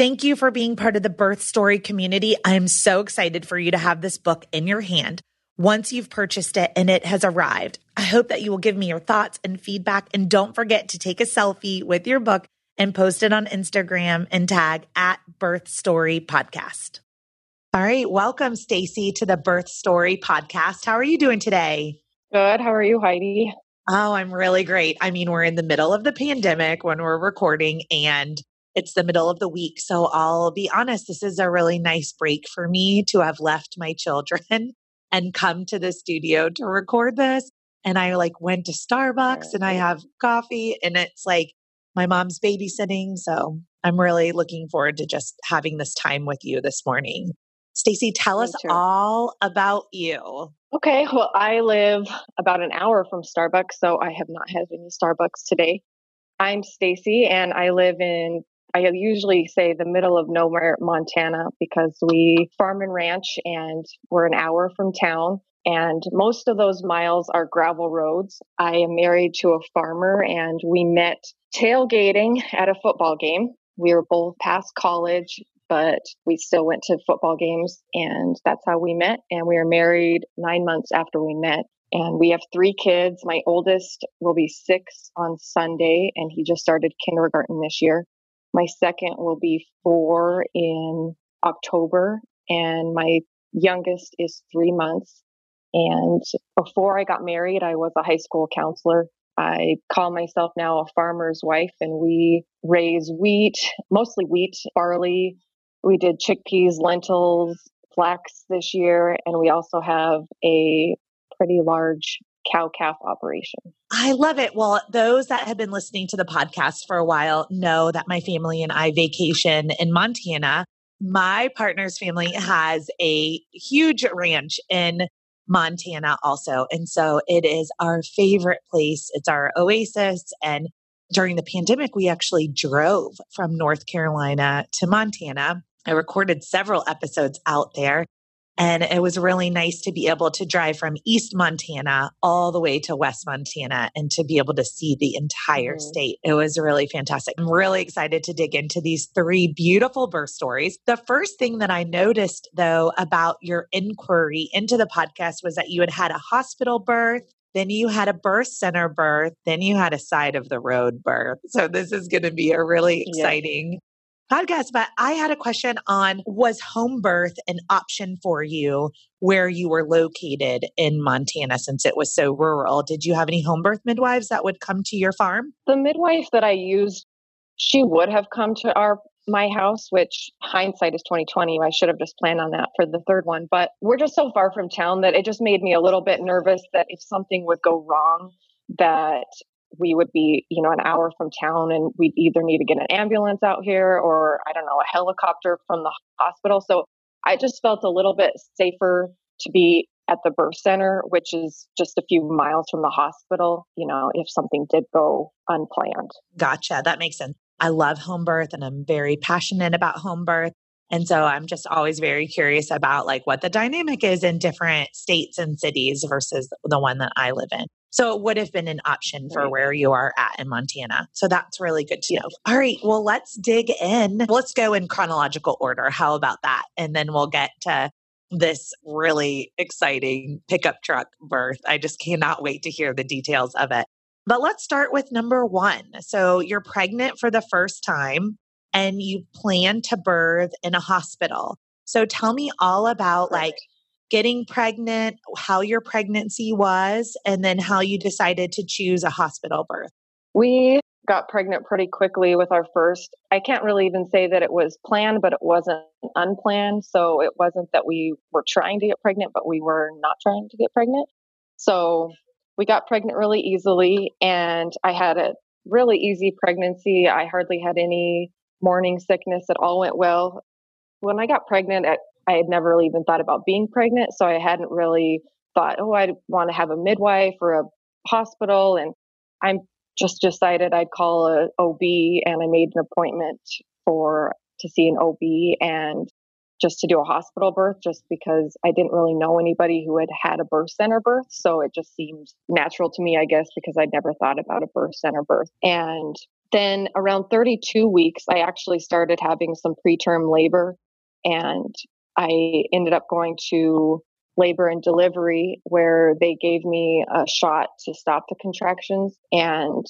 Thank you for being part of the birth story community. I am so excited for you to have this book in your hand once you've purchased it and it has arrived. I hope that you will give me your thoughts and feedback. And don't forget to take a selfie with your book and post it on Instagram and tag at Birth Story Podcast. All right. Welcome, Stacy, to the Birth Story Podcast. How are you doing today? Good. How are you, Heidi? Oh, I'm really great. I mean, we're in the middle of the pandemic when we're recording, and it's the middle of the week. So I'll be honest, this is a really nice break for me to have left my children and come to the studio to record this. and I like went to Starbucks and I have coffee and it's like my mom's babysitting. So I'm really looking forward to just having this time with you this morning. Stacy, tell us all about you. Okay, well, I live about an hour from Starbucks, so I have not had any Starbucks today. I'm Stacy, and I live in, I usually say the middle of nowhere, Montana, because we farm and ranch and we're an hour from town. And most of those miles are gravel roads. I am married to a farmer, and we met tailgating at a football game. We were both past college, but we still went to football games, and that's how we met. And we were married nine months after we met. And we have three kids. My oldest will be six on Sunday, and he just started kindergarten this year. My second will be four in October, and my youngest is three months. And before I got married, I was a high school counselor. I call myself now a farmer's wife, and we raise wheat, mostly wheat, barley. We did chickpeas, lentils, flax this year, and we also have a pretty large cow calf operation. I love it. Well, those that have been listening to the podcast for a while know that my family and I vacation in Montana. My partner's family has a huge ranch in Montana also. And so it is our favorite place. It's our oasis. And during the pandemic, we actually drove from North Carolina to Montana. I recorded several episodes out there. And it was really nice to be able to drive from East Montana all the way to West Montana and to be able to see the entire Mhm. state. It was really fantastic. I'm really excited to dig into these three beautiful birth stories. The first thing that I noticed, though, about your inquiry into the podcast was that you had had a hospital birth. Then you had a birth center birth. Then you had a side of the road birth. So, this is going to be a really exciting podcast. But I had a question on was home birth an option for you where you were located in Montana since it was so rural? Did you have any home birth midwives that would come to your farm? The midwife that I used, she would have come to our my house, which hindsight is 2020. I should have just planned on that for the third one. But we're just so far from town that it just made me a little bit nervous that if something would go wrong, that we would be, you know, an hour from town and we'd either need to get an ambulance out here or I don't know, a helicopter from the hospital. So I just felt a little bit safer to be at the birth center, which is just a few miles from the hospital, you know, if something did go unplanned. Gotcha. That makes sense. I love home birth and I'm very passionate about home birth. And so I'm just always very curious about like what the dynamic is in different states and cities versus the one that I live in. So it would have been an option for Right. where you are at in Montana. So that's really good to know. All right. Well, let's dig in. Let's go in chronological order. How about that? And then we'll get to this really exciting pickup truck birth. I just cannot wait to hear the details of it. But let's start with number one. So you're pregnant for the first time and you plan to birth in a hospital. So tell me all about like getting pregnant, how your pregnancy was, and then how you decided to choose a hospital birth. We got pregnant pretty quickly with our first. I can't really even say that it was planned, but it wasn't unplanned. So it wasn't that we were trying to get pregnant, but we were not trying to get pregnant. So we got pregnant really easily, and I had a really easy pregnancy. I hardly had any morning sickness. It all went well. When I got pregnant, I, I had never really even thought about being pregnant. So I hadn't really thought, oh, I'd want to have a midwife or a hospital. And I'm just decided I'd call a OB and I made an appointment for to see an OB and just to do a hospital birth just because I didn't really know anybody who had had a birth center birth. So it just seemed natural to me, I guess, because I'd never thought about a birth center birth. And then around 32 weeks, I actually started having some preterm labor and I ended up going to labor and delivery where they gave me a shot to stop the contractions and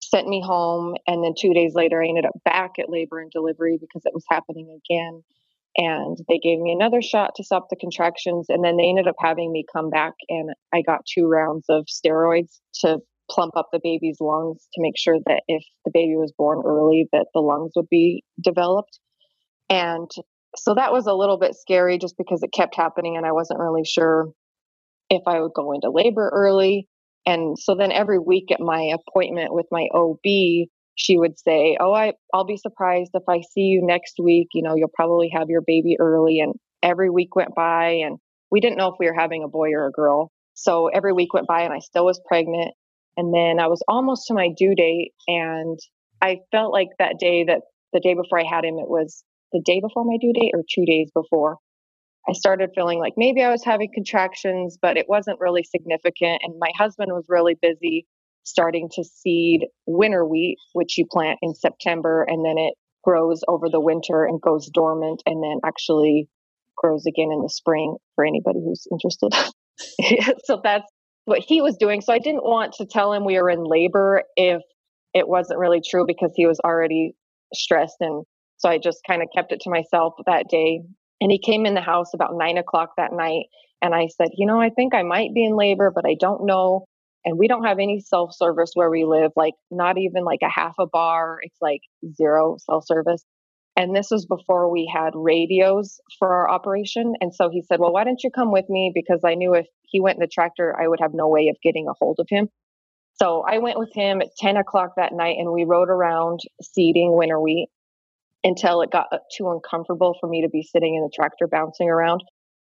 sent me home and then 2 days later I ended up back at labor and delivery because it was happening again and they gave me another shot to stop the contractions and then they ended up having me come back and I got two rounds of steroids to plump up the baby's lungs to make sure that if the baby was born early that the lungs would be developed and so that was a little bit scary just because it kept happening and I wasn't really sure if I would go into labor early And so then every week at my appointment with my OB, she would say, "Oh, I I'll be surprised if I see you next week. You know, you'll probably have your baby early." And every week went by, and we didn't know if we were having a boy or a girl. So every week went by, and I still was pregnant. And then I was almost to my due date, and I felt like that day that the day before I had him, it was the day before my due date or two days before. I started feeling like maybe I was having contractions, but it wasn't really significant. And my husband was really busy starting to seed winter wheat, which you plant in September and then it grows over the winter and goes dormant and then actually grows again in the spring for anybody who's interested. so that's what he was doing. So I didn't want to tell him we were in labor if it wasn't really true because he was already stressed. And so I just kind of kept it to myself that day. And he came in the house about nine o'clock that night. And I said, You know, I think I might be in labor, but I don't know. And we don't have any self service where we live like not even like a half a bar. It's like zero self service and this was before we had radios for our operation. And so he said well why don't you come with me? Because i knew if he went in the tractor i would have no way of getting a hold of him. So i went with him at 10 o'clock that night and we rode around seeding winter wheat until it got uh, too uncomfortable for me to be sitting in the tractor bouncing around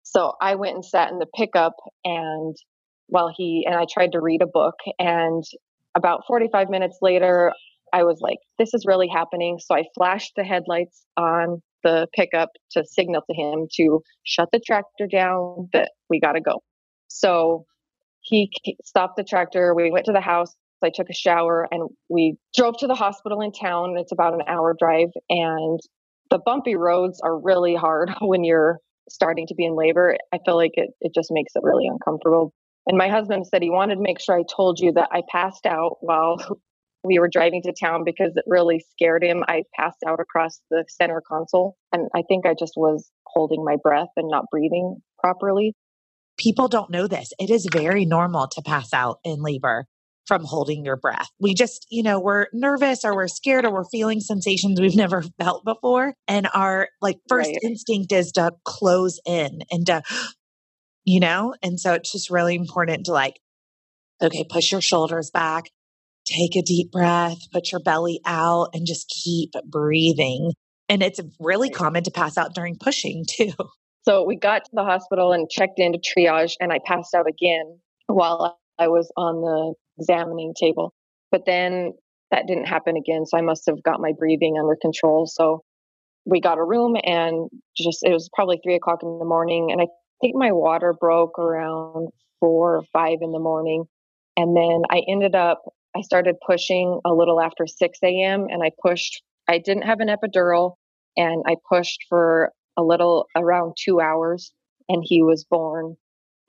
so i went and sat in the pickup and while he and I tried to read a book. And about 45 minutes later, I was like, this is really happening. So I flashed the headlights on the pickup to signal to him to shut the tractor down, that we got to go. So he stopped the tractor. We went to the house. I took a shower and we drove to the hospital in town. It's about an hour drive. And the bumpy roads are really hard when you're starting to be in labor. I feel like it, it just makes it really uncomfortable. And my husband said he wanted to make sure I told you that I passed out while we were driving to town because it really scared him. I passed out across the center console. And I think I just was holding my breath and not breathing properly. People don't know this. It is very normal to pass out in labor from holding your breath. We just, you know, we're nervous or we're scared or we're feeling sensations we've never felt before. And our like first right. instinct is to close in and to you know? And so it's just really important to like, okay, push your shoulders back, take a deep breath, put your belly out, and just keep breathing. And it's really common to pass out during pushing too. So we got to the hospital and checked into triage, and I passed out again while I was on the examining table. But then that didn't happen again. So I must have got my breathing under control. So we got a room and just, it was probably three o'clock in the morning. And I think my water broke around four or five in the morning. And then I ended up, I started pushing a little after 6 a.m. and I pushed, I didn't have an epidural and I pushed for a little around two hours and he was born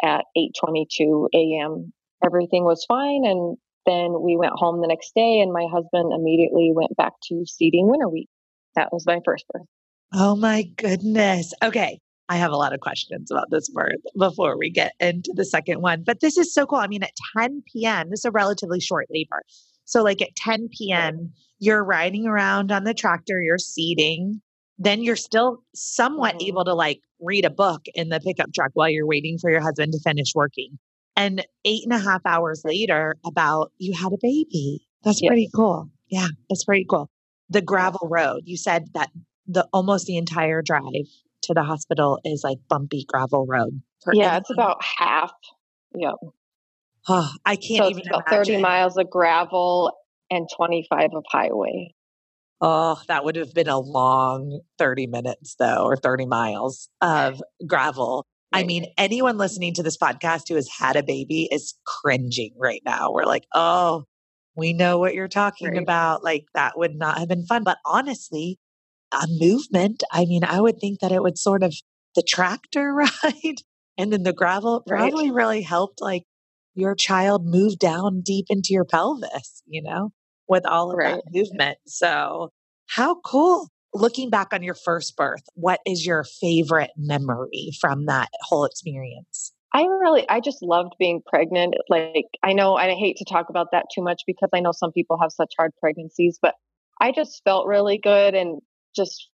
at 8.22 a.m. Everything was fine. And then we went home the next day and my husband immediately went back to seeding winter wheat. That was my first birth. Oh my goodness. Okay. I have a lot of questions about this birth before we get into the second one. But this is so cool. I mean, at 10 p.m., this is a relatively short labor. So, like at 10 p.m., you're riding around on the tractor, you're seeding, then you're still somewhat mm-hmm. able to like read a book in the pickup truck while you're waiting for your husband to finish working. And eight and a half hours later, about you had a baby. That's yes. pretty cool. Yeah, that's pretty cool. The gravel road, you said that the almost the entire drive to the hospital is like bumpy gravel road. yeah, it's about half. Yep. Oh, I can't so even about imagine. 30 miles of gravel and 25 of highway. Oh, that would have been a long 30 minutes though, or 30 miles of gravel. I mean, anyone listening to this podcast who has had a baby is cringing right now. We're like, oh, we know what you're talking right. about. Like, that would not have been fun. But honestly, a movement. I mean, I would think that it would sort of the tractor ride and then the gravel probably right. really helped like your child move down deep into your pelvis, you know, with all of right. that movement. So, how cool. Looking back on your first birth, what is your favorite memory from that whole experience? I really, I just loved being pregnant. Like, I know I hate to talk about that too much because I know some people have such hard pregnancies, but I just felt really good. And just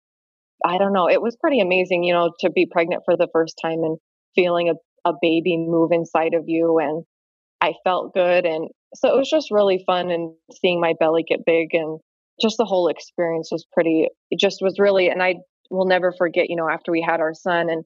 I don't know, it was pretty amazing, you know, to be pregnant for the first time and feeling a, a baby move inside of you. And I felt good. And so it was just really fun and seeing my belly get big and just the whole experience was pretty, it just was really, and I will never forget, you know, after we had our son and,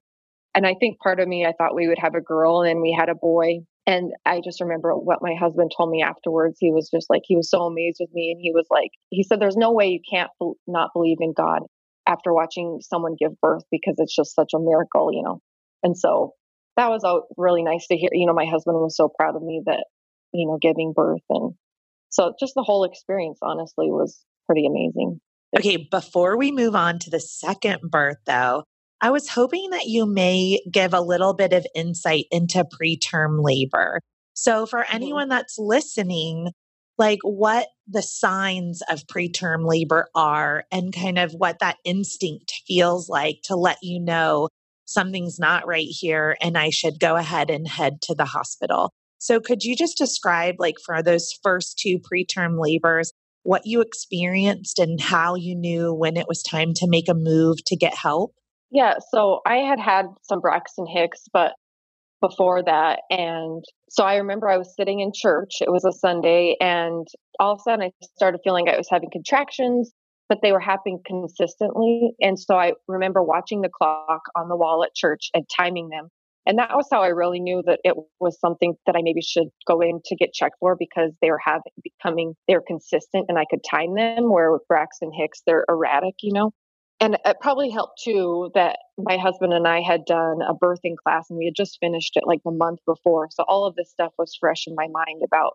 and I think part of me, I thought we would have a girl and we had a boy. And I just remember what my husband told me afterwards. He was just like, he was so amazed with me. And he was like, he said, there's no way you can't be- not believe in God after watching someone give birth because it's just such a miracle, you know? And so that was all really nice to hear. You know, my husband was so proud of me that, you know, giving birth. And so just the whole experience, honestly, was pretty amazing. Okay, before we move on to the second birth, though, I was hoping that you may give a little bit of insight into preterm labor. So, for anyone that's listening, like what the signs of preterm labor are and kind of what that instinct feels like to let you know something's not right here and I should go ahead and head to the hospital. So, could you just describe, like, for those first two preterm labors, what you experienced and how you knew when it was time to make a move to get help? Yeah, so I had had some Braxton Hicks, but before that. And so I remember I was sitting in church. It was a Sunday, and all of a sudden I started feeling I was having contractions but they were happening consistently. And so I remember watching the clock on the wall at church and timing them. And that was how I really knew that it was something that I maybe should go in to get checked for because they were having becoming they're consistent and I could time them. Where with Braxton Hicks, they're erratic, you know. And it probably helped too that my husband and I had done a birthing class and we had just finished it like the month before. So all of this stuff was fresh in my mind about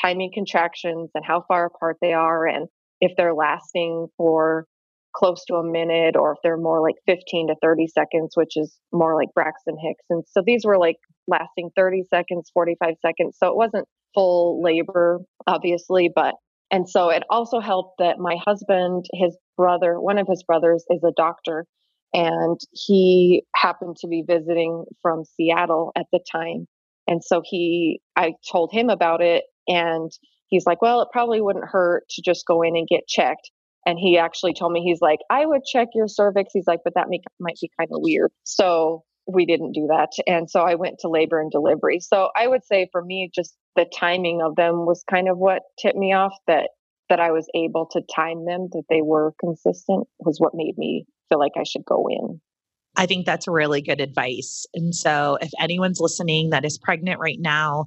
timing contractions and how far apart they are and if they're lasting for close to a minute or if they're more like 15 to 30 seconds, which is more like Braxton Hicks. And so these were like lasting 30 seconds, 45 seconds. So it wasn't full labor, obviously, but and so it also helped that my husband, his brother, one of his brothers is a doctor, and he happened to be visiting from Seattle at the time. And so he, I told him about it, and he's like, well, it probably wouldn't hurt to just go in and get checked. And he actually told me, he's like, I would check your cervix. He's like, but that make, might be kind of weird. So we didn't do that. And so I went to labor and delivery. So I would say for me, just the timing of them was kind of what tipped me off that that I was able to time them, that they were consistent was what made me feel like I should go in. I think that's really good advice. And so if anyone's listening that is pregnant right now,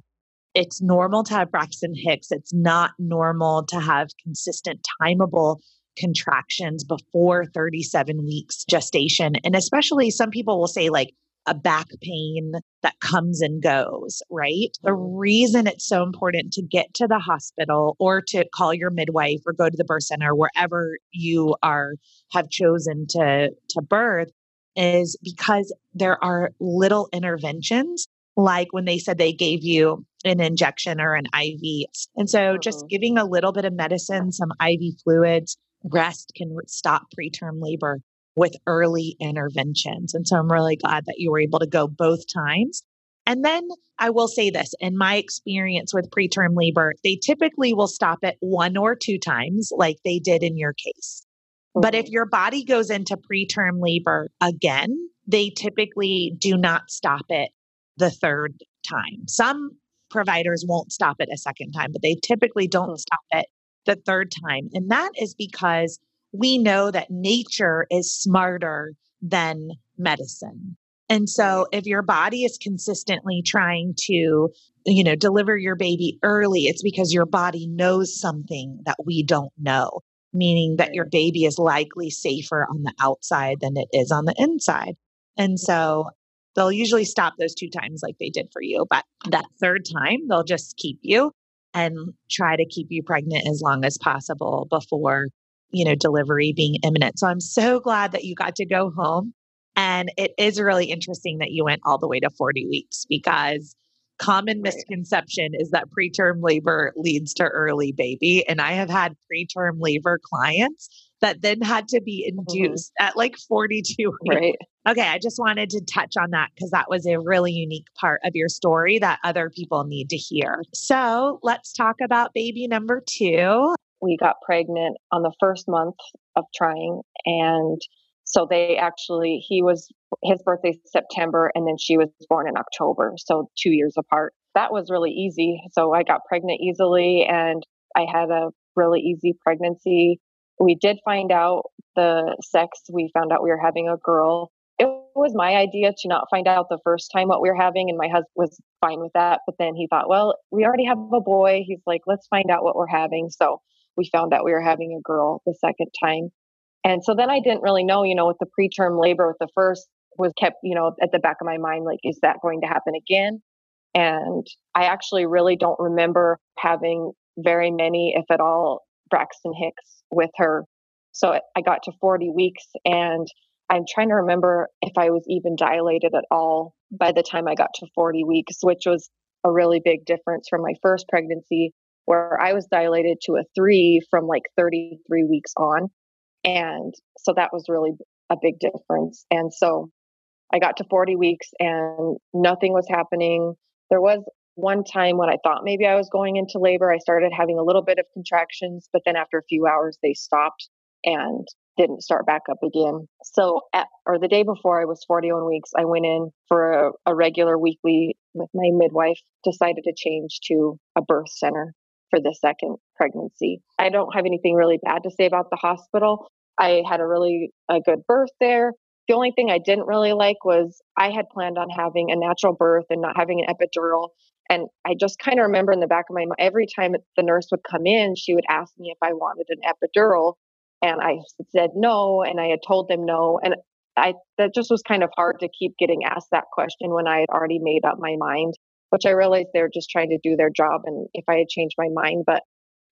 it's normal to have Braxton Hicks. It's not normal to have consistent, timeable contractions before 37 weeks gestation. And especially some people will say, like, a back pain that comes and goes, right? The reason it's so important to get to the hospital or to call your midwife or go to the birth center wherever you are have chosen to to birth is because there are little interventions like when they said they gave you an injection or an IV. And so mm-hmm. just giving a little bit of medicine, some IV fluids, rest can stop preterm labor with early interventions. And so I'm really glad that you were able to go both times. And then I will say this in my experience with preterm labor, they typically will stop it one or two times, like they did in your case. But if mm-hmm. your body goes into preterm labor again, they typically do not stop it the third time. Some providers won't stop it a second time, but they typically don't mm. stop it the third time. And that is because we know that nature is smarter than medicine. And so if your body is consistently trying to, you know, deliver your baby early, it's because your body knows something that we don't know, meaning that your baby is likely safer on the outside than it is on the inside. And so They'll usually stop those two times like they did for you, but that third time, they'll just keep you and try to keep you pregnant as long as possible before, you know, delivery being imminent. So I'm so glad that you got to go home. And it is really interesting that you went all the way to 40 weeks because common misconception is that preterm labor leads to early baby. And I have had preterm labor clients that then had to be mm-hmm. induced mm-hmm. at like 42 weeks. Right. Okay, I just wanted to touch on that because that was a really unique part of your story that other people need to hear. So let's talk about baby number two. We got pregnant on the first month of trying, and So they actually, he was, his birthday September, and then she was born in October. So two years apart. That was really easy. So I got pregnant easily and I had a really easy pregnancy. We did find out the sex. We found out we were having a girl. It was my idea to not find out the first time what we were having, and my husband was fine with that. But then he thought, well, we already have a boy. He's like, let's find out what we're having. So we found out we were having a girl the second time. And so then I didn't really know, you know, with the preterm labor with the first was kept, you know, at the back of my mind, like, is that going to happen again? And I actually really don't remember having very many, if at all, Braxton Hicks with her. So I got to 40 weeks and I'm trying to remember if I was even dilated at all by the time I got to 40 weeks, which was a really big difference from my first pregnancy, where I was dilated to a three from like 33 weeks on. And so that was really a big difference. And so I got to 40 weeks and nothing was happening. There was one time when I thought maybe I was going into labor, I started having a little bit of contractions, but then after a few hours, they stopped and didn't start back up again. So, at, or the day before I was 41 weeks, I went in for a, a regular weekly with my midwife, decided to change to a birth center for the second pregnancy. I don't have anything really bad to say about the hospital. I had a really a good birth there. The only thing I didn't really like was I had planned on having a natural birth and not having an epidural. And I just kind of remember in the back of my mind, every time the nurse would come in, she would ask me if I wanted an epidural. And I said no. And I had told them no. And I, that just was kind of hard to keep getting asked that question when I had already made up my mind, which I realized they're just trying to do their job. And if I had changed my mind, but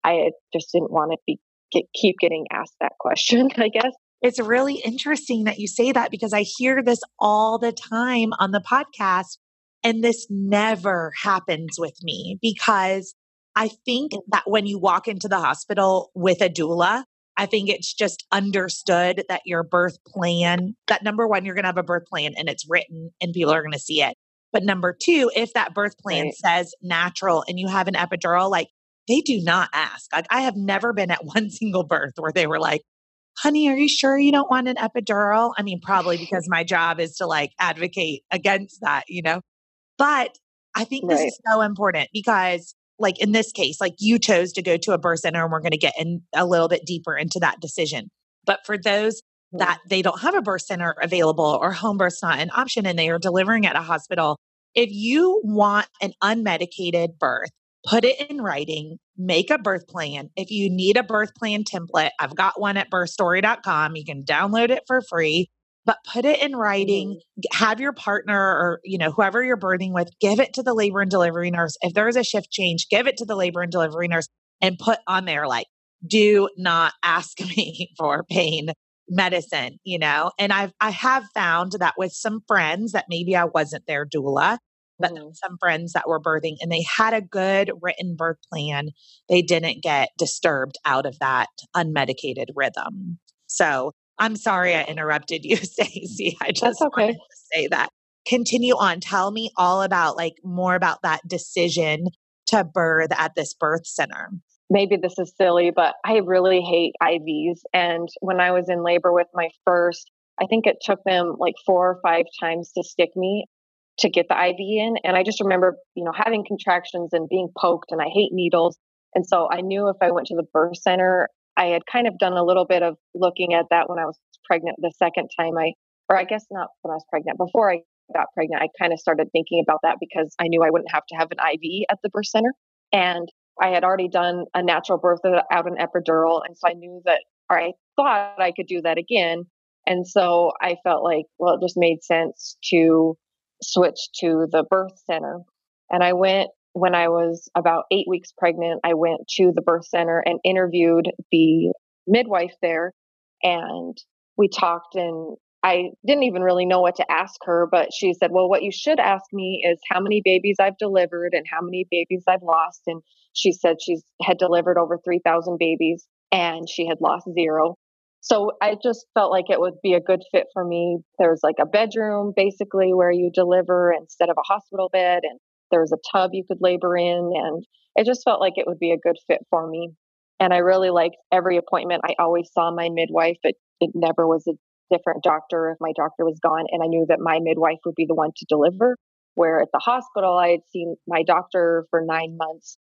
I just didn't want to be get, keep getting asked that question, I guess. It's really interesting that you say that because I hear this all the time on the podcast. And this never happens with me because I think mm. that when you walk into the hospital with a doula, I think it's just understood that your birth plan, that number one, you're going to have a birth plan and it's written and people are going to see it. But number two, if that birth plan right. says natural and you have an epidural, like they do not ask. Like I have never been at one single birth where they were like, honey, are you sure you don't want an epidural? I mean, probably because my job is to like advocate against that, you know? But I think this right. is so important because, like in this case, like you chose to go to a birth center and we're going to get in a little bit deeper into that decision. But for those mm. that they don't have a birth center available or home birth's not an option and they are delivering at a hospital, if you want an unmedicated birth, put it in writing, make a birth plan. If you need a birth plan template, I've got one at birthstory.com. You can download it for free, but put it in writing, mm-hmm. have your partner or, you know, whoever you're birthing with, give it to the labor and delivery nurse. If there's a shift change, give it to the labor and delivery nurse and put on there like, do not ask me for pain medicine, you know? And I've, I have found that with some friends that maybe I wasn't their doula, but mm-hmm. some friends that were birthing and they had a good written birth plan. They didn't get disturbed out of that unmedicated rhythm. So I'm sorry I interrupted you, Stacy. I just okay. wanted to say that. Continue on. Tell me all about like more about that decision to birth at this birth center. Maybe this is silly, but I really hate IVs. And when I was in labor with my first, I think it took them like four or five times to stick me to get the IV in. And I just remember, you know, having contractions and being poked, and I hate needles. And so I knew if I went to the birth center, I had kind of done a little bit of looking at that when I was pregnant the second time I, or I guess not when I was pregnant, before I got pregnant, I kind of started thinking about that because I knew I wouldn't have to have an IV at the birth center. And I had already done a natural birth out an epidural. And so I knew that, or I thought I could do that again. And so I felt like, well, it just made sense to switch to the birth center. And I went when I was about eight weeks pregnant. I went to the birth center and interviewed the midwife there. And we talked, and I didn't even really know what to ask her, but she said, Well, what you should ask me is how many babies I've delivered and how many babies I've lost. And she said she's had delivered over 3,000 babies and she had lost zero. So I just felt like it would be a good fit for me. There's like a bedroom basically where you deliver instead of a hospital bed, and there's a tub you could labor in. And it just felt like it would be a good fit for me. And I really liked every appointment. I always saw my midwife. It, it never was a different doctor if my doctor was gone. And I knew that my midwife would be the one to deliver. Where at the hospital, I had seen my doctor for nine months.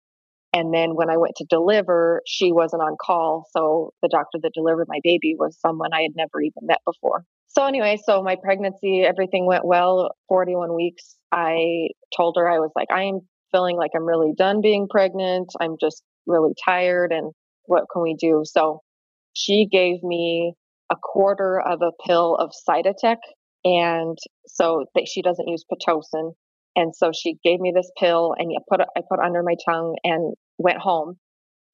And then when I went to deliver, she wasn't on call. So the doctor that delivered my baby was someone I had never even met before. So, anyway, so my pregnancy, everything went well. 41 weeks. I told her, I was like, I am feeling like I'm really done being pregnant. I'm just really tired. And what can we do? So she gave me a quarter of a pill of Cytotec. And so that she doesn't use Pitocin. And so she gave me this pill and I put I put under my tongue and went home.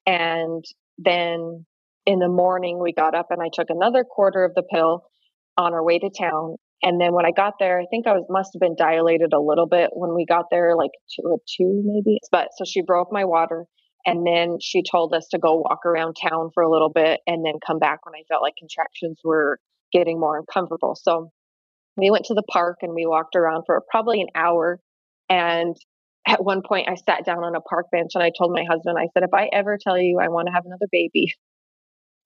And then in the morning we got up and I took another quarter of the pill on our way to town. And then when I got there, I think I was must have been dilated a little bit when we got there, like a two maybe. But so she broke my water and then she told us to go walk around town for a little bit and then come back when I felt like contractions were getting more uncomfortable. So we went to the park and we walked around for probably an hour. And at one point, I sat down on a park bench and I told my husband, I said, if I ever tell you I want to have another baby,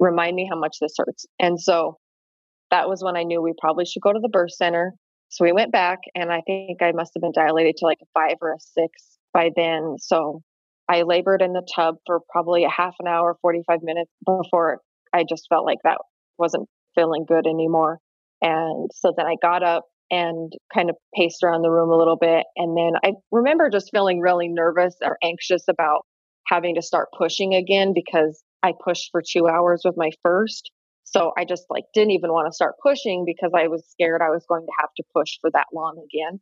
remind me how much this hurts. And so that was when I knew we probably should go to the birth center. So we went back, and I think I must have been dilated to like a five or a six by then. So I labored in the tub for probably a half an hour, 45 minutes before I just felt like that wasn't feeling good anymore. And so then I got up and kind of paced around the room a little bit. And then I remember just feeling really nervous or anxious about having to start pushing again because I pushed for two hours with my first. So I just like didn't even want to start pushing because I was scared I was going to have to push for that long again.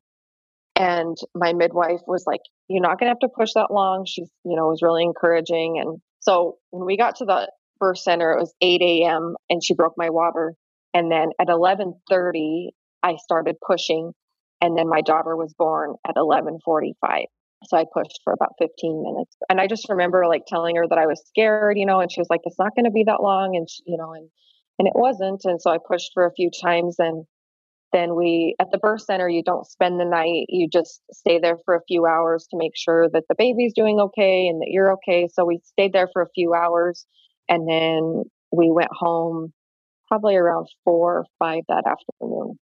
And my midwife was like, You're not going to have to push that long. She's, you know, was really encouraging. And so when we got to the birth center, it was 8 a.m. and she broke my water. And then at 11:30, I started pushing, and then my daughter was born at 11:45. So I pushed for about 15 minutes, and I just remember like telling her that I was scared, you know, and she was like, "It's not going to be that long," and she, you know, and and it wasn't. And so I pushed for a few times, and then we at the birth center you don't spend the night you just stay there for a few hours to make sure that the baby's doing okay and that you're okay so we stayed there for a few hours and then we went home probably around four or five that afternoon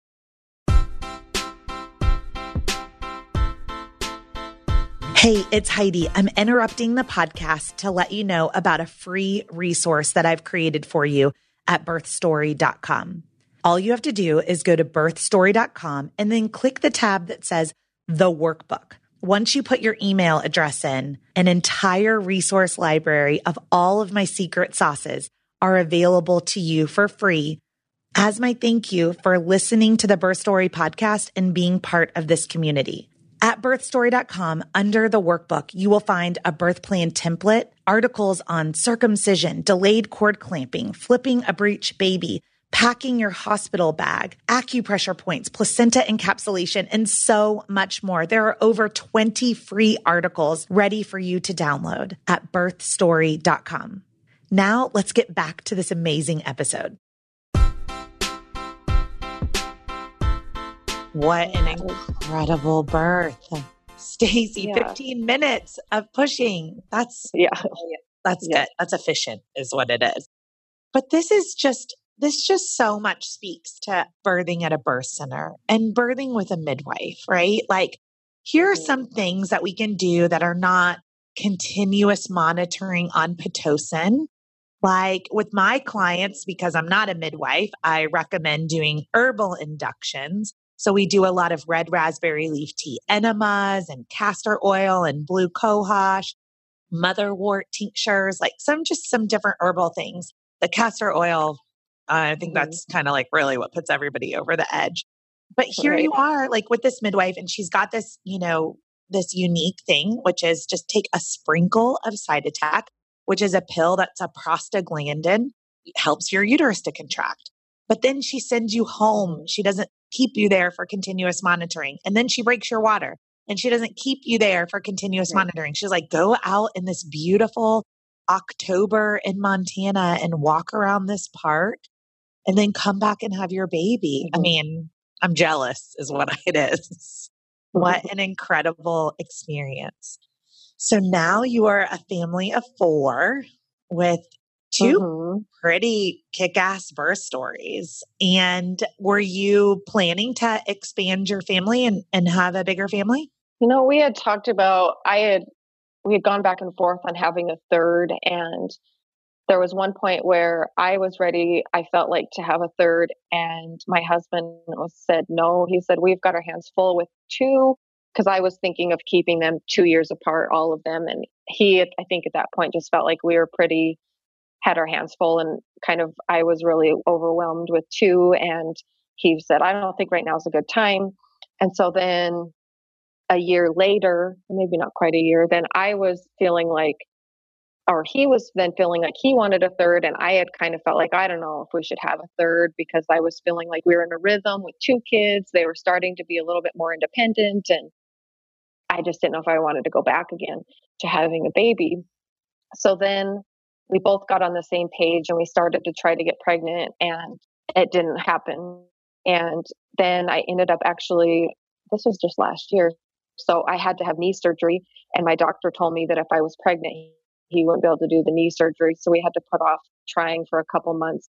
Hey, it's Heidi. I'm interrupting the podcast to let you know about a free resource that I've created for you at birthstory.com. All you have to do is go to birthstory.com and then click the tab that says the workbook. Once you put your email address in, an entire resource library of all of my secret sauces are available to you for free as my thank you for listening to the Birth Story podcast and being part of this community. At birthstory.com, under the workbook, you will find a birth plan template, articles on circumcision, delayed cord clamping, flipping a breech baby, packing your hospital bag, acupressure points, placenta encapsulation, and so much more. There are over 20 free articles ready for you to download at birthstory.com. Now let's get back to this amazing episode. What an incredible birth. Stacy, yeah. 15 minutes of pushing. That's yeah. That's yeah. good. That's efficient is what it is. But this is just this just so much speaks to birthing at a birth center and birthing with a midwife, right? Like, here are some mm-hmm. things that we can do that are not continuous monitoring on Pitocin. Like with my clients, because I'm not a midwife, I recommend doing herbal inductions. So we do a lot of red raspberry leaf tea enemas and castor oil and blue cohosh, motherwort tinctures, like some just some different herbal things. The castor oil I think mm-hmm. that's kind of like really what puts everybody over the edge. But here right. you are, like with this midwife, and she's got this, you know, this unique thing, which is just take a sprinkle of Cytotec, which is a pill that's a prostaglandin, it helps your uterus to contract. But then she sends you home. She doesn't keep you there for continuous monitoring. And then she breaks your water and she doesn't keep you there for continuous right. monitoring. She's like, go out in this beautiful October in Montana and walk around this park and then come back and have your baby. Mm-hmm. I mean, I'm jealous, is what it is. what an incredible experience. So now you are a family of four with 2 mm-hmm. pretty kick ass birth stories. And were you planning to expand your family and, and have a bigger family? You know, we had talked about, I had, we had gone back and forth on having a third. And there was one point where I was ready, I felt like to have a third. And my husband said, no. He said, we've got our hands full with two because I was thinking of keeping them two years apart, all of them. And he, I think at that point, just felt like we were pretty, had our hands full and kind of, I was really overwhelmed with two. And he said, I don't think right now is a good time. And so then a year later, maybe not quite a year, then I was feeling like, or he was then feeling like he wanted a third. And I had kind of felt like, I don't know if we should have a third because I was feeling like we were in a rhythm with two kids. They were starting to be a little bit more independent. And I just didn't know if I wanted to go back again to having a baby. So then we both got on the same page and we started to try to get pregnant and it didn't happen. And then I ended up actually, this was just last year. So I had to have knee surgery. And my doctor told me that if I was pregnant, he wouldn't be able to do the knee surgery. So we had to put off trying for a couple months.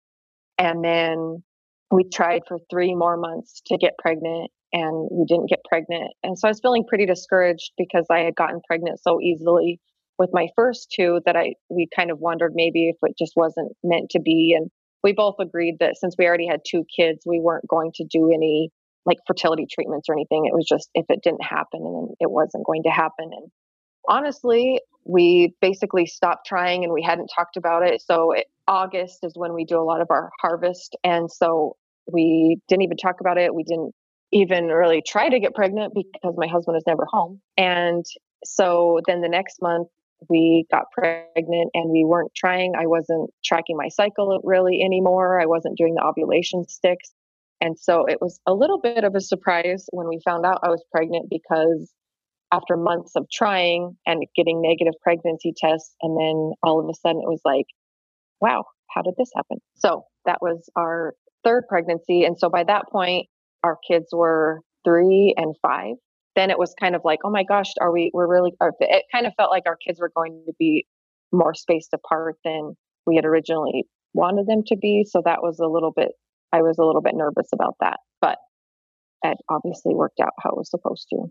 And then we tried for three more months to get pregnant and we didn't get pregnant. And so I was feeling pretty discouraged because I had gotten pregnant so easily with my first two that I we kind of wondered maybe if it just wasn't meant to be and we both agreed that since we already had two kids we weren't going to do any like fertility treatments or anything. It was just if it didn't happen and it wasn't going to happen and honestly we basically stopped trying and we hadn't talked about it so it, august is when we do a lot of our harvest and so we didn't even talk about it. We didn't even really try to get pregnant because my husband was never home and so then the next month we got pregnant and we weren't trying. I wasn't tracking my cycle really anymore. I wasn't doing the ovulation sticks. And so it was a little bit of a surprise when we found out I was pregnant because after months of trying and getting negative pregnancy tests, and then all of a sudden it was like, wow, how did this happen? So that was our third pregnancy. And so by that point, our kids were three and five then it was kind of like, oh my gosh, are we, we're really, it kind of felt like our kids were going to be more spaced apart than we had originally wanted them to be. So that was a little bit, I was a little bit nervous about that, but it obviously worked out how it was supposed to.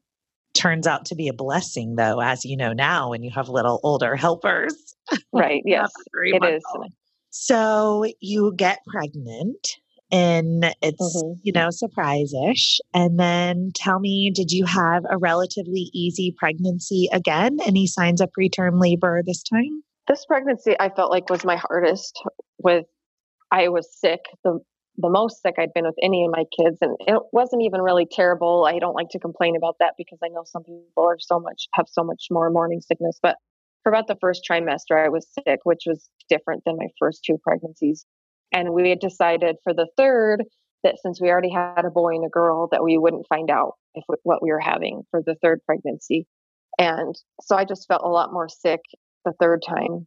Turns out to be a blessing, though, as you know now, when you have little older helpers. Right. yes, it is. So you get pregnant and it's mm-hmm. you know surprise-ish and then tell me did you have a relatively easy pregnancy again any signs of preterm labor this time this pregnancy i felt like was my hardest with i was sick the the most sick I'd been with any of my kids, and it wasn't even really terrible. I don't like to complain about that because I know some people are so much have so much more morning sickness. But for about the first trimester, I was sick, which was different than my first two pregnancies. And we had decided for the third that since we already had a boy and a girl, that we wouldn't find out if what we were having for the third pregnancy. And so I just felt a lot more sick the third time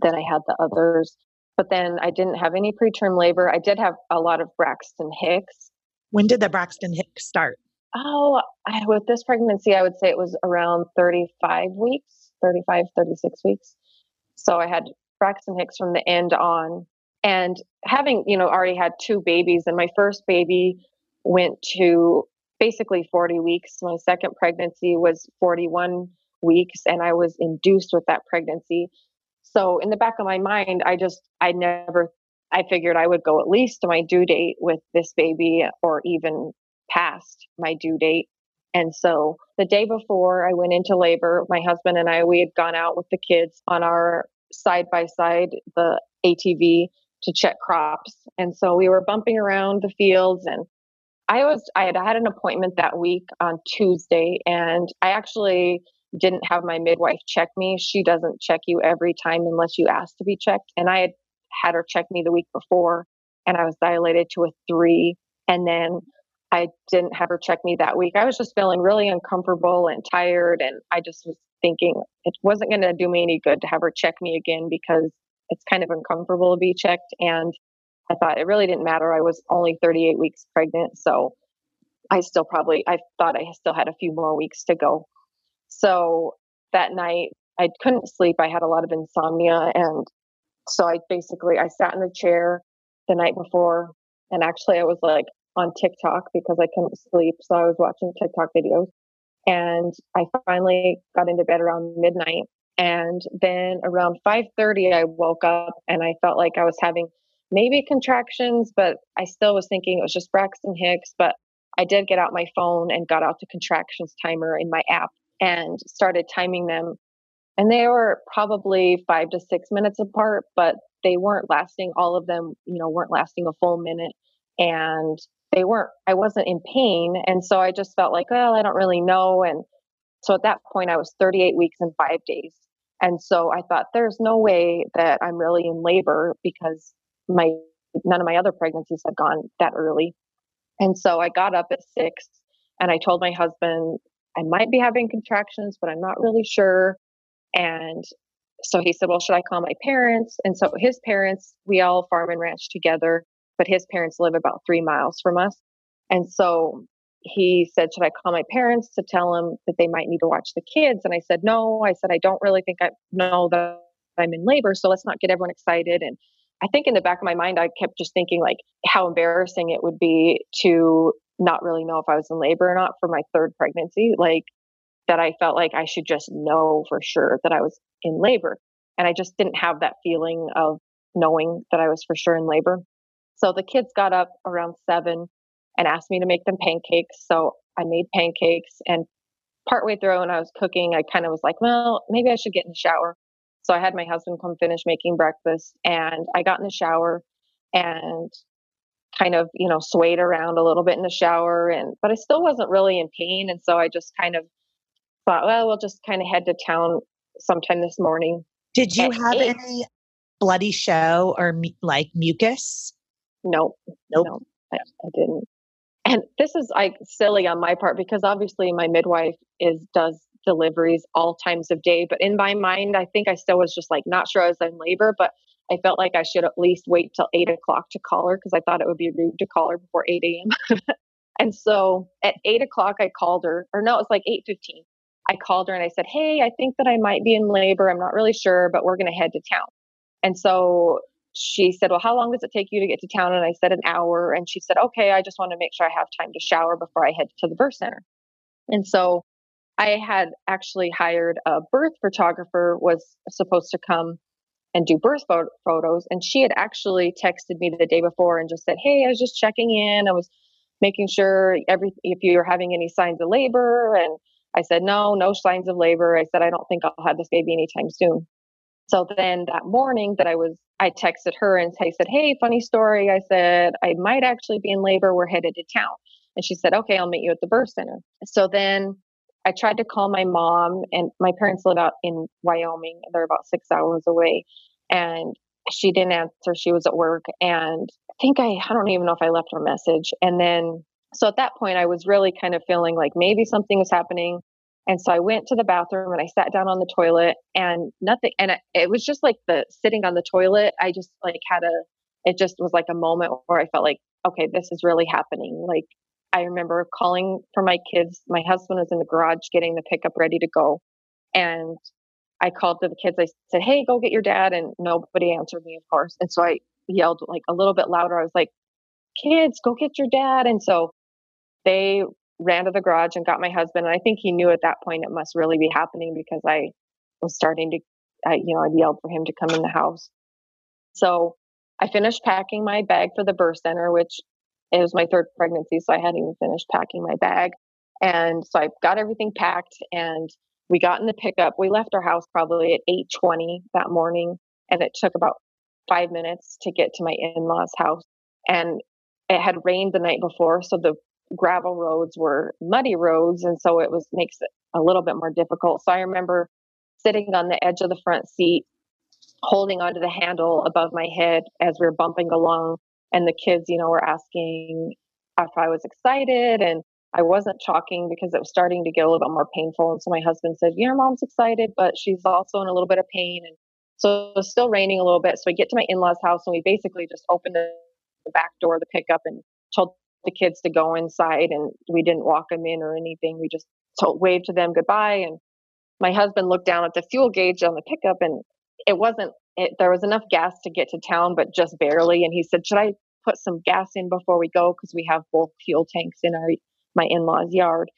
than I had the others. But then I didn't have any preterm labor. I did have a lot of Braxton Hicks. When did the Braxton Hicks start? Oh, I, with this pregnancy, I would say it was around 35 weeks, 35, 36 weeks. So I had Braxton Hicks from the end on and having you know already had two babies and my first baby went to basically 40 weeks. My second pregnancy was 41 weeks and i was induced with that pregnancy. So in the back of my mind i just i never i figured i would go at least to my due date with this baby or even past my due date. And so the day before i went into labor my husband and i we had gone out with the kids on our side by side the atv to check crops. And so we were bumping around the fields and I was I had had an appointment that week on Tuesday and I actually didn't have my midwife check me. She doesn't check you every time unless you ask to be checked. And I had had her check me the week before and I was dilated to a 3 and then I didn't have her check me that week. I was just feeling really uncomfortable and tired and I just was thinking it wasn't going to do me any good to have her check me again because it's kind of uncomfortable to be checked. And I thought it really didn't matter. I was only 38 weeks pregnant. So I still probably, I thought I still had a few more weeks to go. So that night, I couldn't sleep. I had a lot of insomnia and so I basically I sat in a chair the night before, and actually I was like on TikTok because I couldn't sleep, so I was watching TikTok videos. And I finally got into bed around midnight, and then around 5:30 I woke up and I felt like I was having maybe contractions, but I still was thinking it was just Braxton Hicks. But I did get out my phone and got out the contractions timer in my app and started timing them. And they were probably five to six minutes apart, but they weren't lasting, all of them, you know, weren't lasting a full minute. And they weren't, I wasn't in pain. And so I just felt like, well, I don't really know. And so at that point, I was 38 weeks and five days. And so I thought, there's no way that I'm really in labor because my none of my other pregnancies had gone that early. And so I got up at six and I told my husband, I might be having contractions, but I'm not really sure. And so he said, Well, should I call my parents? And so his parents, we all farm and ranch together, but his parents live about three miles from us. And so he said, Should I call my parents to tell them that they might need to watch the kids? And I said, No. I said, I don't really think I know that I'm in labor. So let's not get everyone excited. And I think in the back of my mind, I kept just thinking like how embarrassing it would be to not really know if I was in labor or not for my third pregnancy. Like that I felt like I should just know for sure that I was in labor. And I just didn't have that feeling of knowing that I was for sure in labor. So the kids got up around seven and asked me to make them pancakes. So I made pancakes and partway through when I was cooking, I kind of was like, well, maybe I should get in the shower. So I had my husband come finish making breakfast and I got in the shower and kind of, you know, swayed around a little bit in the shower and but I still wasn't really in pain and so I just kind of thought, well, we'll just kind of head to town sometime this morning. Did you have eight. any bloody show or like mucus? No, nope. no, I, I didn't. And this is like silly on my part because obviously my midwife is does deliveries all times of day. But in my mind, I think I still was just like not sure I was in labor, but I felt like I should at least wait till eight o'clock to call her because I thought it would be rude to call her before 8 a.m. and so at eight o'clock, I called her, or no, it was like 8.15. I called her and I said, Hey, I think that I might be in labor. I'm not really sure, but we're going to head to town. And so she said, Well, how long does it take you to get to town? And I said, An hour. And she said, Okay, I just want to make sure I have time to shower before I head to the birth center. And so I had actually hired a birth photographer was supposed to come and do birth photos and she had actually texted me the day before and just said, "Hey, I was just checking in. I was making sure every if you're having any signs of labor." And I said, "No, no signs of labor." I said, "I don't think I'll have this baby anytime soon." So then that morning that I was I texted her and I said, "Hey, funny story." I said, "I might actually be in labor. We're headed to town." And she said, "Okay, I'll meet you at the birth center." So then I tried to call my mom, and my parents live out in Wyoming. They're about six hours away. And she didn't answer. She was at work. And I think I, I don't even know if I left her message. And then, so at that point, I was really kind of feeling like maybe something was happening. And so I went to the bathroom and I sat down on the toilet and nothing. And it, was just like the sitting on the toilet. I just like had a, it just was like a moment where I felt like, okay, this is really happening. Like I remember calling for my kids. My husband was in the garage getting the pickup ready to go. And I called to the kids. I said, Hey, go get your dad. And nobody answered me, of course. And so I yelled like a little bit louder. I was like, Kids, go get your dad. And so they ran to the garage and got my husband. And I think he knew at that point it must really be happening because I was starting to, I, you know, I yelled for him to come in the house. So I finished packing my bag for the birth center, which it was my third pregnancy, so I hadn't even finished packing my bag. And so I got everything packed and we got in the pickup. We left our house probably at 8:20 that morning and it took about 5 minutes to get to my in-laws house. And it had rained the night before, so the gravel roads were muddy roads and so it was makes it a little bit more difficult. So I remember sitting on the edge of the front seat holding onto the handle above my head as we were bumping along and the kids, you know, were asking if I was excited and I wasn't talking because it was starting to get a little bit more painful. And so my husband said, Your mom's excited, but she's also in a little bit of pain. And so it was still raining a little bit. So we get to my in law's house and we basically just opened the back door of the pickup and told the kids to go inside. And we didn't walk them in or anything. We just told, waved to them goodbye. And my husband looked down at the fuel gauge on the pickup and it wasn't it, there was enough gas to get to town, but just barely. And he said, Should I put some gas in before we go? Because we have both fuel tanks in our my in law's yard.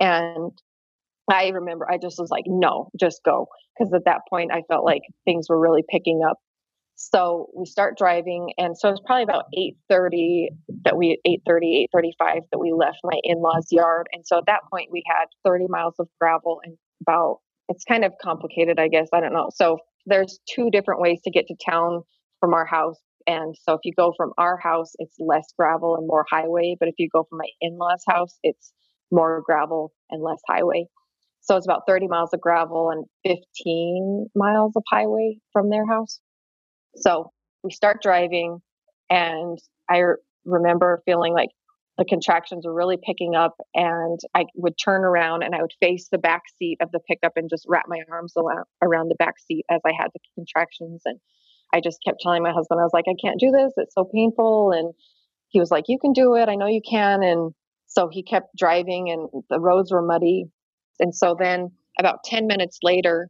And I remember I just was like, No, just go. Because at that point, I felt like things were really picking up. So we start driving, and so it's probably about eight thirty that we eight thirty, eight thirty five that we left my in law's yard. And so at that point, we had thirty miles of gravel and about it's kind of complicated, I guess. I don't know. So there's two different ways to get to town from our house. And so if you go from our house, it's less gravel and more highway. But if you go from my in law's house, it's more gravel and less highway. So it's about 30 miles of gravel and 15 miles of highway from their house. So we start driving, and I remember feeling like the contractions were really picking up and I would turn around and I would face the back seat of the pickup and just wrap my arms around the back seat as I had the contractions and I just kept telling my husband I was like I can't do this it's so painful and he was like you can do it I know you can and so he kept driving and the roads were muddy and so then about 10 minutes later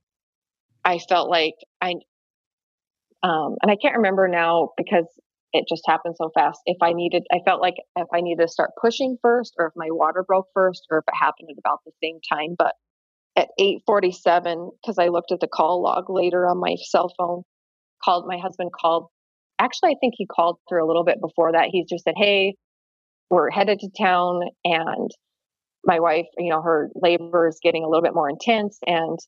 I felt like I um, and I can't remember now because it just happened so fast. If I needed, I felt like if I needed to start pushing first, or if my water broke first, or if it happened at about the same time. But at 8:47, because I looked at the call log later on my cell phone, called my husband called. Actually, I think he called through a little bit before that. He just said, "Hey, we're headed to town, and my wife, you know, her labor is getting a little bit more intense, and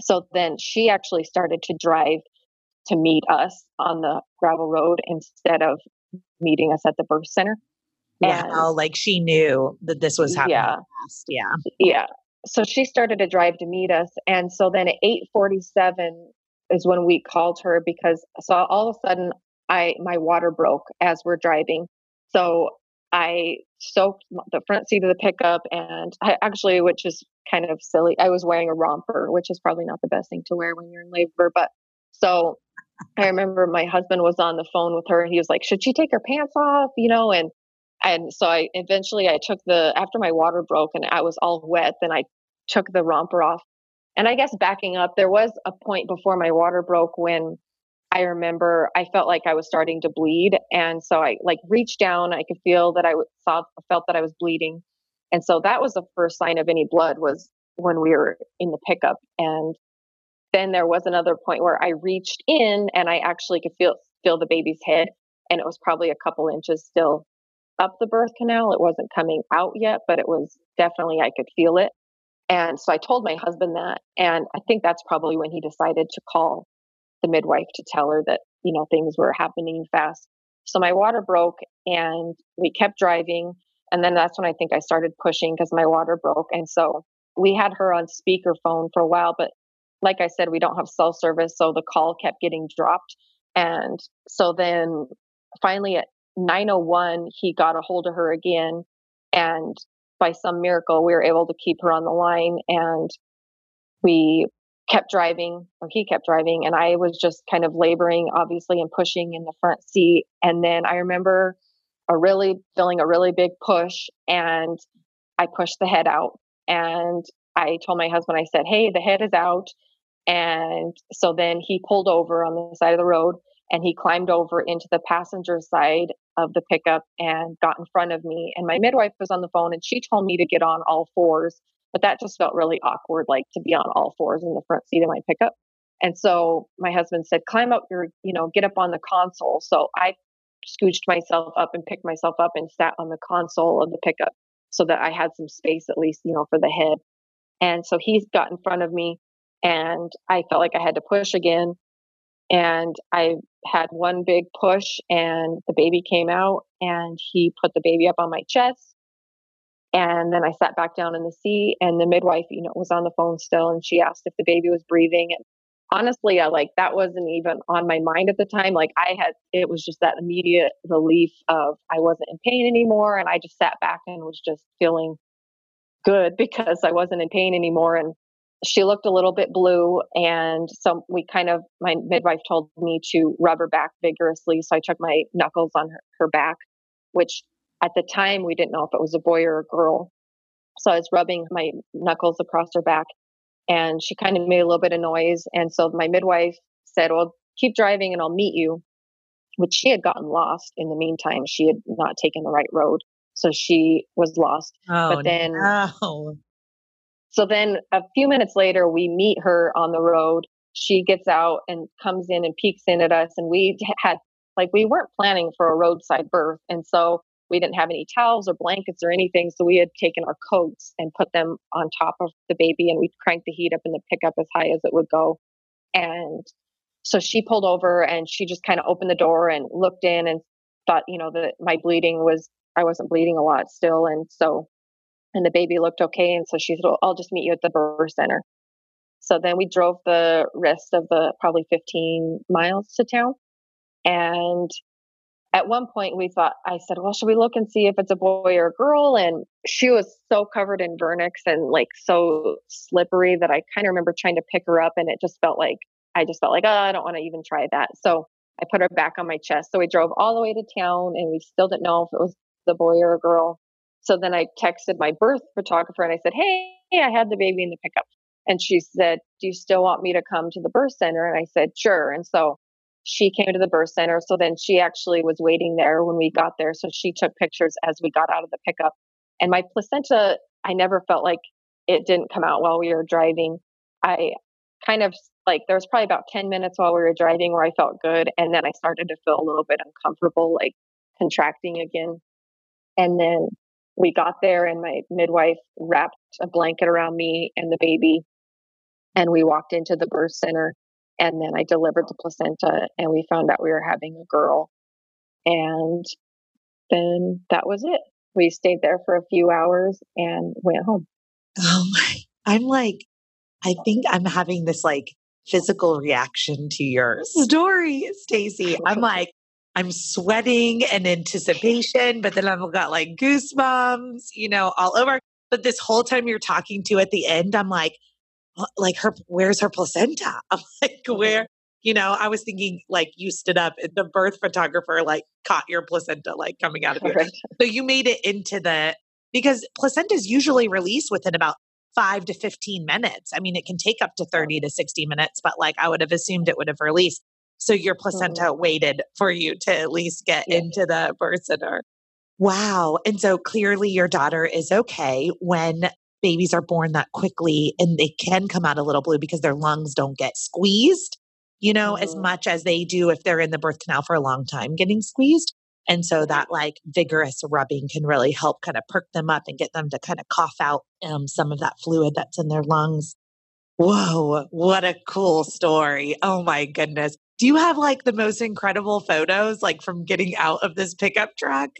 so then she actually started to drive to meet us on the gravel road instead of meeting us at the birth center. Wow, and, like she knew that this was happening. Yeah. Fast. Yeah. Yeah. So she started to drive to meet us. And so then at 847 is when we called her because so all of a sudden I my water broke as we're driving. So I soaked the front seat of the pickup and I actually, which is kind of silly, I was wearing a romper, which is probably not the best thing to wear when you're in labor. But so I remember my husband was on the phone with her and he was like, should she take her pants off? You know, and, and so I eventually I took the, after my water broke and I was all wet, then I took the romper off. And I guess backing up, there was a point before my water broke when I remember I felt like I was starting to bleed. And so I like reached down, I could feel that I saw, felt that I was bleeding. And so that was the first sign of any blood was when we were in the pickup. And then there was another point where I reached in and I actually could feel feel the baby's head, and it was probably a couple inches still up the birth canal. It wasn't coming out yet, but it was definitely I could feel it. And so I told my husband that, and I think that's probably when he decided to call the midwife to tell her that you know things were happening fast. So my water broke, and we kept driving, and then that's when I think I started pushing because my water broke, and so we had her on speakerphone for a while, but like I said, we don't have cell service, so the call kept getting dropped. And so then finally at 901, he got a hold of her again. And by some miracle, we were able to keep her on the line. And we kept driving, or he kept driving. And I was just kind of laboring, obviously, and pushing in the front seat. And then I remember a really feeling a really big push. And I pushed the head out. And I told my husband, I said, Hey, the head is out. And so then he pulled over on the side of the road and he climbed over into the passenger side of the pickup and got in front of me. And my midwife was on the phone and she told me to get on all fours, but that just felt really awkward, like to be on all fours in the front seat of my pickup. And so my husband said, climb up your, you know, get up on the console. So I scooched myself up and picked myself up and sat on the console of the pickup so that I had some space at least, you know, for the head. And so he's got in front of me and I felt like I had to push again. And I had one big push, and the baby came out, and he put the baby up on my chest. And then I sat back down in the seat, and the midwife, you know, was on the phone still, and she asked if the baby was breathing. And honestly, I like that wasn't even on my mind at the time. Like I had, it was just that immediate relief of I wasn't in pain anymore, and I just sat back and was just feeling good because I wasn't in pain anymore. And she looked a little bit blue and so we kind of my midwife told me to rub her back vigorously so i took my knuckles on her, her back which at the time we didn't know if it was a boy or a girl so i was rubbing my knuckles across her back and she kind of made a little bit of noise and so my midwife said well keep driving and I'll meet you. Which she had gotten lost in the meantime. She had not taken the right road. So she was lost. Oh, but then, no. So then a few minutes later, we meet her on the road. She gets out and comes in and peeks in at us. And we had, like, we weren't planning for a roadside birth. And so we didn't have any towels or blankets or anything. So we had taken our coats and put them on top of the baby and we cranked the heat up in the pickup as high as it would go. And so she pulled over and she just kind of opened the door and looked in and thought, you know, that my bleeding was, I wasn't bleeding a lot still. And so, and the baby looked okay. And so she said, well, oh, I'll just meet you at the birth center. So then we drove the rest of the probably 15 miles to town. And at one point we thought i said well should we look and see if it's a boy or a girl and she was so covered in vernix and like so slippery that i kind of remember trying to pick her up and it just felt like i just felt like oh i don't want to even try that so i put her back on my chest so we drove all the way to town and we still didn't know if it was the boy or a girl so then i texted my birth photographer and i said hey i had the baby in the pickup and she said do you still want me to come to the birth center and i said sure and so she came to the birth center. So then she actually was waiting there when we got there. So she took pictures as we got out of the pickup. And my placenta, I never felt like it didn't come out while we were driving. I kind of like there was probably about 10 minutes while we were driving where I felt good. And then I started to feel a little bit uncomfortable, like contracting again. And then we got there and my midwife wrapped a blanket around me and the baby. And we walked into the birth center and then I delivered the placenta and we found out we were having a girl. And then that was it. We stayed there for a few hours and went home. Oh my, I'm like, I think I'm having this like physical reaction to your story, Stacy. I'm like, I'm sweating and anticipation, but then I've got like goosebumps, you know, all over. But this whole time you're talking to at the end, I'm like, like her where's her placenta? I'm like where? You know i was thinking like you stood up and the birth photographer like caught your placenta like coming out of you. Right. so you made it into the because placenta is usually released within about five to 15 minutes. I mean it can take up to 30 to 60 minutes but like i would have assumed it would have released so your placenta mm-hmm. waited for you to at least get yeah. into the birth center Wow. And so clearly your daughter is okay when babies are born that quickly and they can come out a little blue because their lungs don't get squeezed, you know, mm-hmm. as much as they do if they're in the birth canal for a long time getting squeezed. And so that like vigorous rubbing can really help kind of perk them up and get them to kind of cough out um, some of that fluid that's in their lungs. Whoa, what a cool story. Oh my goodness. Do you have like the most incredible photos like from getting out of this pickup truck?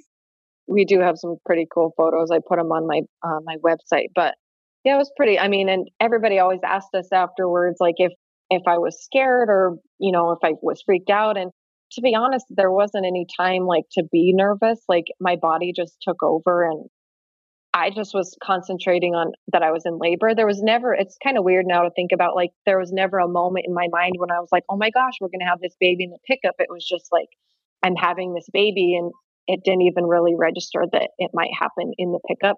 we do have some pretty cool photos. I put them on my uh, my website, but yeah, it was pretty. I mean, and everybody always asked us afterwards, like if if I was scared or you know if I was freaked out. And to be honest, there wasn't any time like to be nervous. Like my body just took over, and I just was concentrating on that I was in labor. There was never. It's kind of weird now to think about. Like there was never a moment in my mind when I was like, oh my gosh, we're gonna have this baby in the pickup. It was just like I'm having this baby and it didn't even really register that it might happen in the pickup.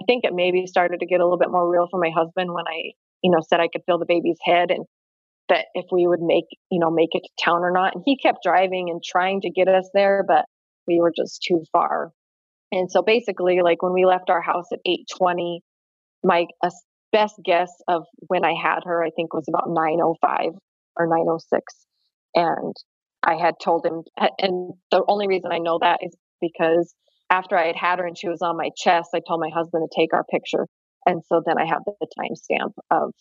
I think it maybe started to get a little bit more real for my husband when I, you know, said I could feel the baby's head and that if we would make, you know, make it to town or not. And he kept driving and trying to get us there, but we were just too far. And so basically, like when we left our house at 8:20, my uh, best guess of when I had her, I think was about 9:05 or 9:06, and I had told him, and the only reason I know that is because after I had had her and she was on my chest, I told my husband to take our picture. And so then I have the timestamp of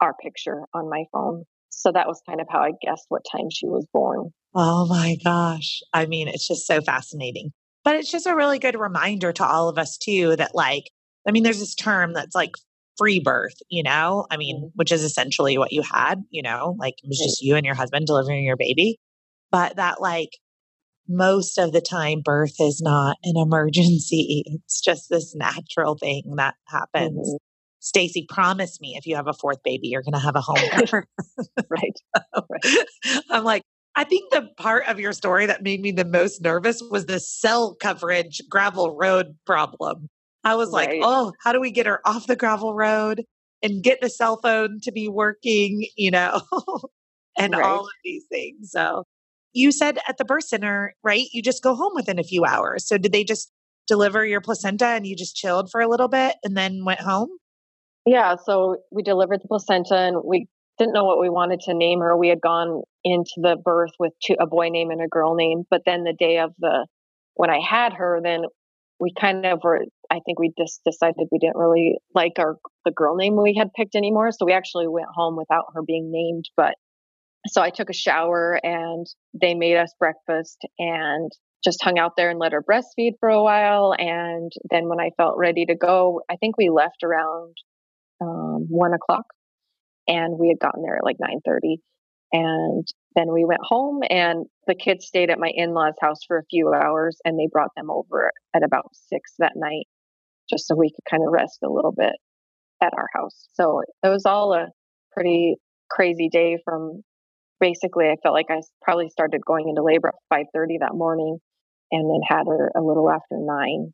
our picture on my phone. So that was kind of how I guessed what time she was born. Oh my gosh. I mean, it's just so fascinating. But it's just a really good reminder to all of us, too, that like, I mean, there's this term that's like free birth, you know? I mean, mm-hmm. which is essentially what you had, you know, like it was just you and your husband delivering your baby. But that like most of the time birth is not an emergency. It's just this natural thing that happens. Mm-hmm. Stacy, promise me if you have a fourth baby, you're going to have a home birth. right. right. I'm like, I think the part of your story that made me the most nervous was the cell coverage gravel road problem. I was right. like, oh, how do we get her off the gravel road and get the cell phone to be working? You know? and right. all of these things. So you said at the birth center, right? You just go home within a few hours. So did they just deliver your placenta and you just chilled for a little bit and then went home? Yeah, so we delivered the placenta and we didn't know what we wanted to name her. We had gone into the birth with two, a boy name and a girl name, but then the day of the when I had her, then we kind of were. I think we just decided we didn't really like our the girl name we had picked anymore, so we actually went home without her being named. But so I took a shower and they made us breakfast and just hung out there and let her breastfeed for a while. And then when I felt ready to go, I think we left around um, one o'clock and we had gotten there at like 9.30 and then we went home and the kids stayed at my in-laws house for a few hours and they brought them over at about six that night just so we could kind of rest a little bit at our house. So it was all a pretty crazy day from basically i felt like i probably started going into labor at 5.30 that morning and then had her a little after 9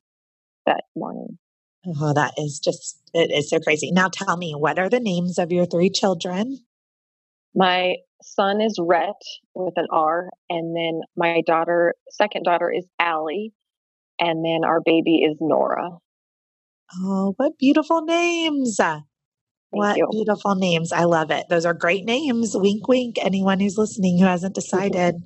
that morning Oh, that is just, it is so crazy. Now tell me, what are the names of your three children? My son is Rhett with an R, and then my daughter, second daughter is Allie, and then our baby is Nora. Oh, what beautiful names. Thank what you. beautiful names. I love it. Those are great names. Wink, wink. Anyone who's listening who hasn't decided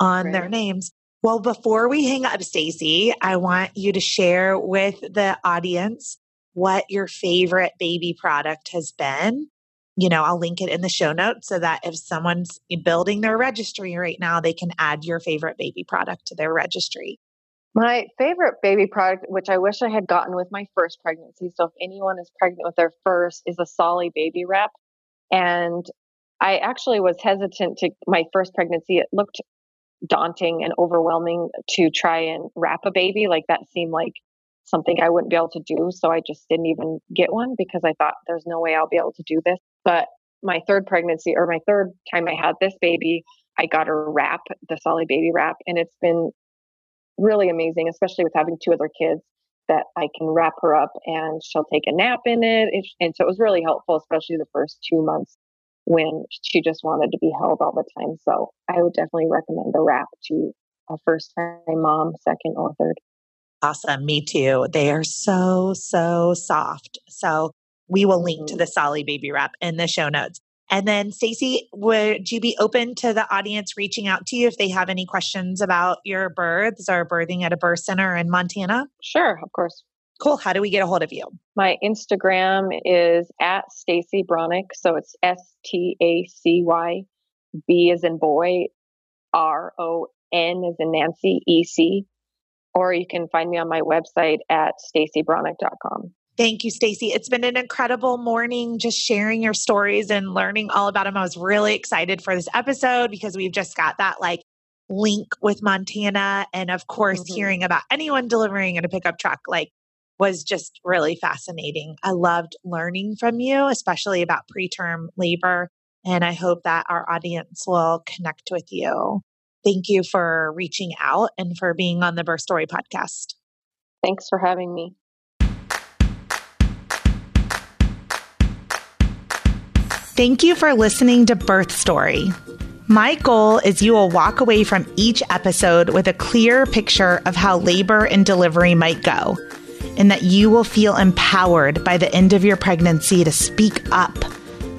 on right. their names. Well, before we hang up, Stacy, I want you to share with the audience what your favorite baby product has been. You know, I'll link it in the show notes so that if someone's building their registry right now, they can add your favorite baby product to their registry. My favorite baby product, which I wish I had gotten with my first pregnancy, so if anyone is pregnant with their first, is a Solly baby wrap. And I actually was hesitant to my first pregnancy. It looked daunting and overwhelming to try and wrap a baby. Like that seemed like something I wouldn't be able to do. So I just didn't even get one because I thought there's no way I'll be able to do this. But my third pregnancy or my third time I had this baby, I got a wrap, the Solly baby wrap, and it's been really amazing, especially with having two other kids that I can wrap her up and she'll take a nap in it. And so it was really helpful, especially the first two months when she just wanted to be held all the time. So I would definitely recommend the wrap to a first time mom, second or third. Awesome. Me too. They are so, so soft. So we will link to mm-hmm. the Solly baby wrap in the show notes. And then, Stacy, would you be open to the audience reaching out to you if they have any questions about your births or birthing at a birth center in Montana? Sure, of course. Cool. How do we get a hold of you? My Instagram is at Stacy Bronec. So it's S T A C Y B as in boy, R O N as in Nancy, E C. Or you can find me on my website at stacybronec.com. Thank you, Stacy. It's been an incredible morning just sharing your stories and learning all about them. I was really excited for this episode because we've just got that like link with Montana and of course mm-hmm. hearing about anyone delivering in a pickup truck like was just really fascinating. I loved learning from you, especially about preterm labor. And I hope that our audience will connect with you. Thank you for reaching out and for being on the Birth Story podcast. Thanks for having me. Thank you for listening to Birth Story. My goal is you will walk away from each episode with a clear picture of how labor and delivery might go and that you will feel empowered by the end of your pregnancy to speak up,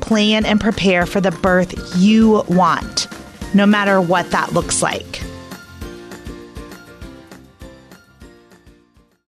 plan, and prepare for the birth you want, no matter what that looks like.